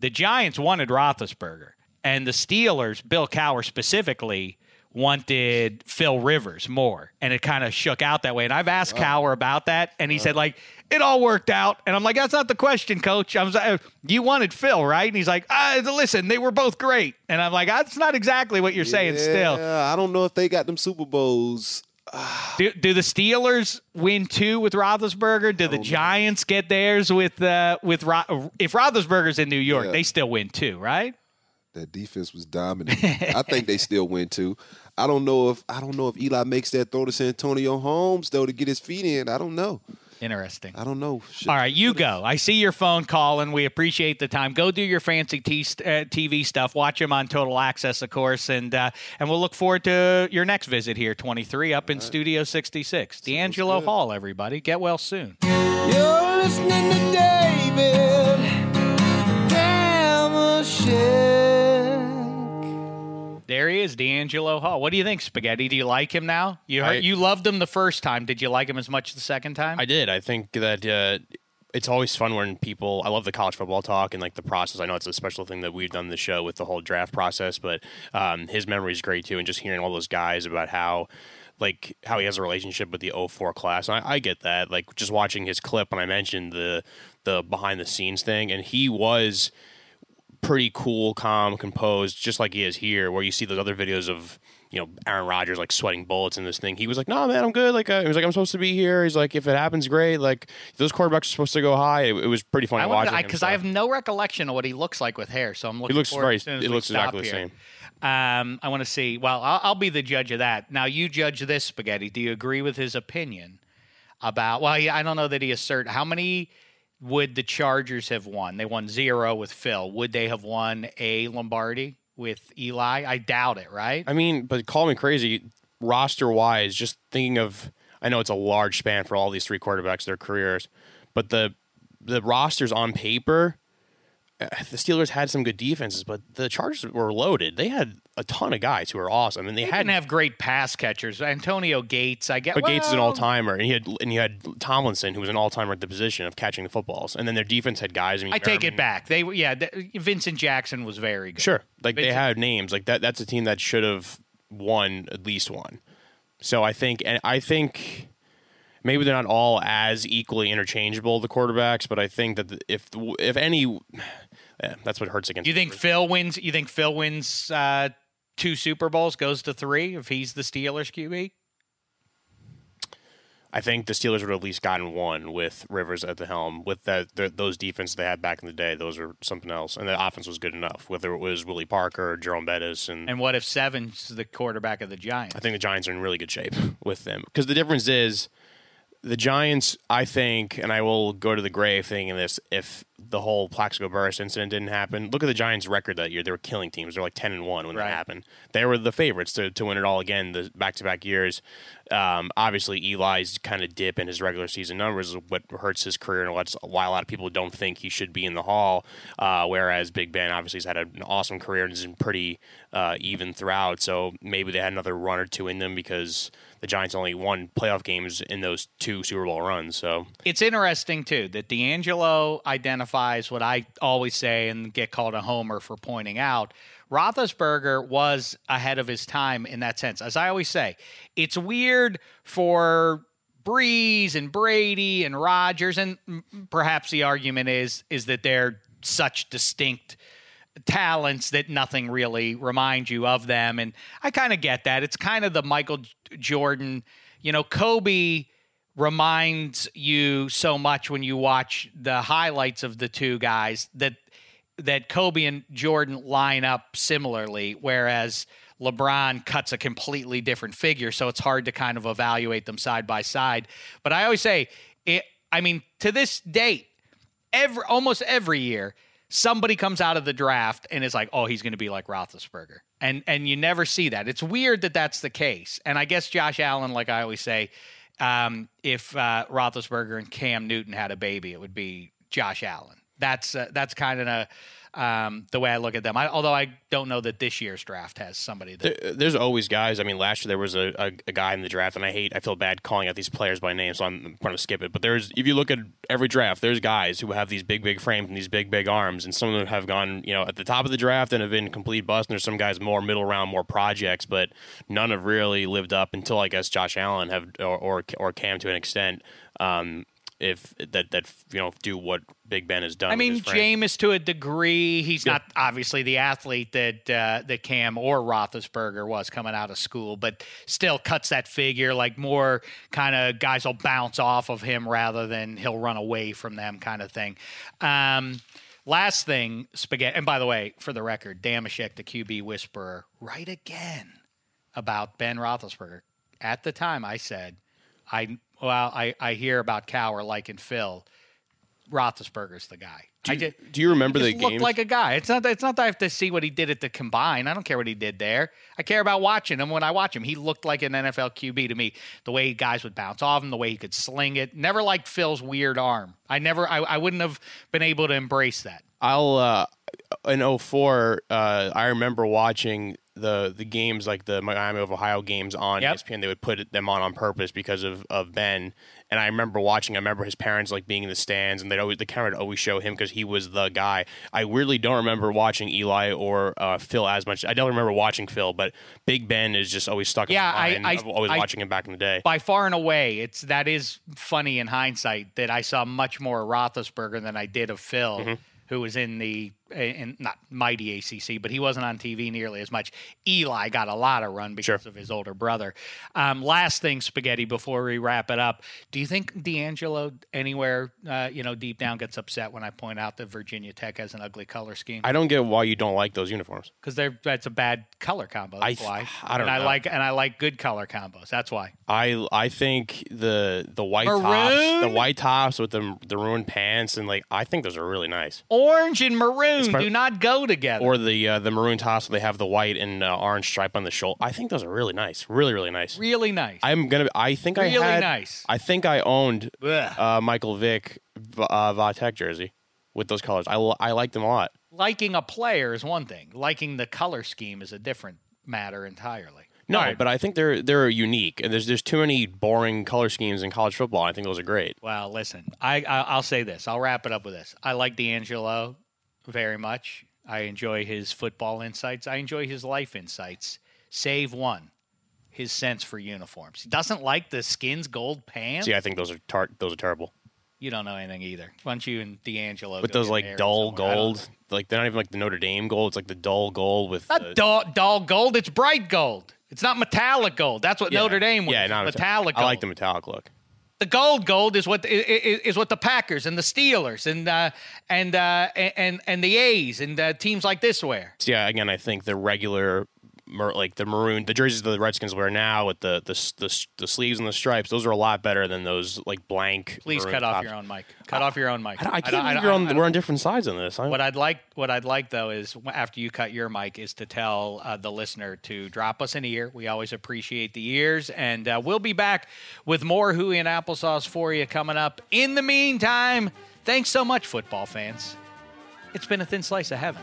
the Giants wanted Roethlisberger, and the Steelers, Bill Cowher specifically, wanted Phil Rivers more, and it kind of shook out that way. And I've asked Cowher about that, and he said like it all worked out. And I'm like, that's not the question, Coach. I was like, you wanted Phil, right? And he's like, ah, listen, they were both great. And I'm like, that's not exactly what you're saying. Still, I don't know if they got them Super Bowls. do, do the Steelers win two with Roethlisberger? Do the Giants get theirs with uh, with Ro- if Roethlisberger's in New York, Yeah. they still win two, right? That defense was dominant. I think they still win too. I don't know if I don't know if Eli makes that throw to Santonio Holmes though to get his feet in. I don't know. Interesting. I don't know. Shit. All right, you go. I see your phone calling. We appreciate the time. Go do your fancy t- uh, TV stuff. Watch them on Total Access, of course, and uh, and we'll look forward to your next visit here, 23, up in Studio 66. DeAngelo good. Hall, everybody. Get well soon. You're listening to David There he is, DeAngelo Hall. What do you think, Spaghetti? Do you like him now? You heard, I- you loved him the first time. Did you like him as much the second time? I did. I think that uh, it's always fun when people. I love the college football talk and like the process. I know it's a special thing that we've done the show with the whole draft process, but um, his memory is great too. And just hearing all those guys about how. Like how he has a relationship with the 04 class. And I, I get that. Like just watching his clip when I mentioned the the behind the scenes thing, and he was pretty cool, calm, composed, just like he is here. Where you see those other videos of you know Aaron Rodgers like sweating bullets in this thing. He was like, "No, man, I'm good." Like uh, he was like, "I'm supposed to be here." He's like, "If it happens, great." Like those quarterbacks are supposed to go high. It, it was pretty funny I watching because. I have no recollection of what he looks like with hair, so I'm looking. He looks very. as soon as It looks exactly the same. Um, I want to see. Well, I'll, I'll be the judge of that. Now, you judge this spaghetti. Do you agree with his opinion about? Well, he- I don't know that he assert. How many would the Chargers have won? They won zero with Phil. Would they have won a Lombardi with Eli? I doubt it. Right? I mean, but call me crazy. Roster wise, just thinking of, I know it's a large span for all these three quarterbacks, their careers, but the the rosters on paper, Uh, the Steelers had some good defenses, but the Chargers were loaded. They had a ton of guys who were awesome, and they, They had didn't have great pass catchers. Antonio Gates, I guess, But Gates is an all timer, and he had and you had Tomlinson, who was an all timer at the position of catching the footballs, and then their defense had guys. I mean, I take it back. They yeah. th- Vincent Jackson was very good. Sure, like they had names like that. That's a team that should have won at least one. So I think, and I think maybe they're not all as equally interchangeable the quarterbacks, but I think that if if any, eh, that's what hurts against. You think Phil wins? You think Phil wins uh, two Super Bowls, goes to three if he's the Steelers QB? I think the Steelers would have at least gotten one with Rivers at the helm. With that, the, those defenses they had back in the day, those were something else, and the offense was good enough. Whether it was Willie Parker or Jerome Bettis, and And what if Seven's the quarterback of the Giants? I think the Giants are in really good shape with them because the difference is the Giants. I think, and I will go to the grave thinking this: if the whole Plaxico Burress incident didn't happen. Look at the Giants' record that year; they were killing teams. They were like ten and one when Right. that happened. They were the favorites to, to win it all again the back to back years. Um, obviously, Eli's kind of dip in his regular season numbers is what hurts his career, and what's why a lot of people don't think he should be in the Hall. Uh, whereas Big Ben obviously has had an awesome career and has been pretty uh, even throughout. So maybe they had another run or two in them because the Giants only won playoff games in those two Super Bowl runs. So It's interesting too that DeAngelo identifies what I always say and get called a homer for pointing out. Roethlisberger was ahead of his time in that sense. As I always say, it's weird for Brees and Brady and Rodgers, and perhaps the argument is is that they're such distinct talents that nothing really reminds you of them. And I kind of get that. It's kind of the Michael Jordan, you know, Kobe reminds you so much when you watch the highlights of the two guys that that Kobe and Jordan line up similarly, whereas LeBron cuts a completely different figure. So it's hard to kind of evaluate them side by side. But I always say, it, I mean, to this date, every almost every year, somebody comes out of the draft and is like, "Oh, he's going to be like Roethlisberger," and and you never see that. It's weird that that's the case. And I guess Josh Allen, like I always say, um, if uh, Roethlisberger and Cam Newton had a baby, it would be Josh Allen. That's uh, that's kind of a, um, the way I look at them. I, although I don't know that this year's draft has somebody that There, there's always guys. I mean, last year there was a, a, a guy in the draft, and I hate, I feel bad calling out these players by name, so I'm going to skip it. But there's, if you look at every draft, there's guys who have these big, big frames and these big, big arms, and some of them have gone, you know, at the top of the draft and have been complete bust. And there's some guys more middle round, more projects, but none have really lived up until I guess Josh Allen have or or, or Cam to an extent. Um, if that that you know do what Big Ben has done. I mean. Jameis to a degree. He's not obviously the athlete that uh, that Cam or Roethlisberger was coming out of school, but still cuts that figure. Like more kind of guys will bounce off of him rather than he'll run away from them, kind of thing. Um, last thing, spaghetti. And by the way, for the record, Dameshek, the QB whisperer, right again about Ben Roethlisberger. At the time, I said, I well, I, I hear about Cowher liking Phil. Roethlisberger's the guy. Do I you, do you remember he the just looked like a guy. It's not. that- It's not that I have to see what he did at the combine. I don't care what he did there. I care about watching him. When I watch him, he looked like an NFL QB to me. The way guys would bounce off him, the way he could sling it. Never liked Phil's weird arm. I never. I, I wouldn't have been able to embrace that. I'll uh in 04, uh I remember watching the the games like the Miami of Ohio games on Yep. ESPN. They would put them on on purpose because of of Ben. And I remember watching. I remember his parents like being in the stands, and they'd always the camera would always show him because he was the guy. I weirdly don't remember watching Eli or uh, Phil as much. I don't remember watching Phil, but Big Ben is just always stuck. Yeah, I- in my mind I- of always I- watching him back in the day. By far and away, it's that is funny in hindsight that I saw much more Roethlisberger than I did of Phil. Mm-hmm. Who was in the in not mighty ACC, but he wasn't on TV nearly as much. Eli got a lot of run because of his older brother. Um, last thing, spaghetti. Before we wrap it up, do you think DeAngelo anywhere, uh, you know, deep down gets upset when I point out that Virginia Tech has an ugly color scheme? I don't get why you don't like those uniforms. Because they're that's a bad color combo. That's I- why. I don't and I know. like and I like good color combos. That's why. I I think the the white tops, the white tops with the the maroon pants, and like I think those are really nice. Orange and maroon Espe- do not go together. Or the uh, the maroon tops where they have the white and uh, orange stripe on the shoulder. I think those are really nice, really really nice. really nice. I'm gonna. I think I Really had. nice. I think I owned uh, Michael Vick uh, Vatek jersey with those colors. I I liked them a lot. Liking a player is one thing. Liking the color scheme is a different matter entirely. No, right. but I think they're they're unique, and there's there's too many boring color schemes in college football. I think those are great. Well, listen, I, I I'll say this. I'll wrap it up with this. I like DeAngelo very much. I enjoy his football insights. I enjoy his life insights. Save one, his sense for uniforms. He doesn't like the skins gold pants. See, I think those are tar- those are terrible. You don't know anything either. Why don't you and DeAngelo with those like dull? Gold. Like they're not even like the Notre Dame gold. It's like the dull gold with Not the, dull, dull gold. It's bright gold. It's not metallic gold. That's what Yeah. Notre Dame was. Yeah, not metallic. I gold. like the metallic look. The gold, gold is what is, is what the Packers and the Steelers and uh, and uh, and and the A's and uh, teams like this wear. Yeah, again, I think the regular like the maroon, the jerseys that the Redskins wear now with the the, the the sleeves and the stripes. Those are a lot better than those like blank. Please cut off tops. your own mic. Cut off your own mic. I, I can't on, I don't- we're on different sides on this. I, What I'd like, what I'd like though, is after you cut your mic, is to tell uh, the listener to drop us an ear. We always appreciate the ears, and uh, we'll be back with more Hooey and Applesauce for you coming up. In the meantime, thanks so much, football fans. It's been a thin slice of heaven.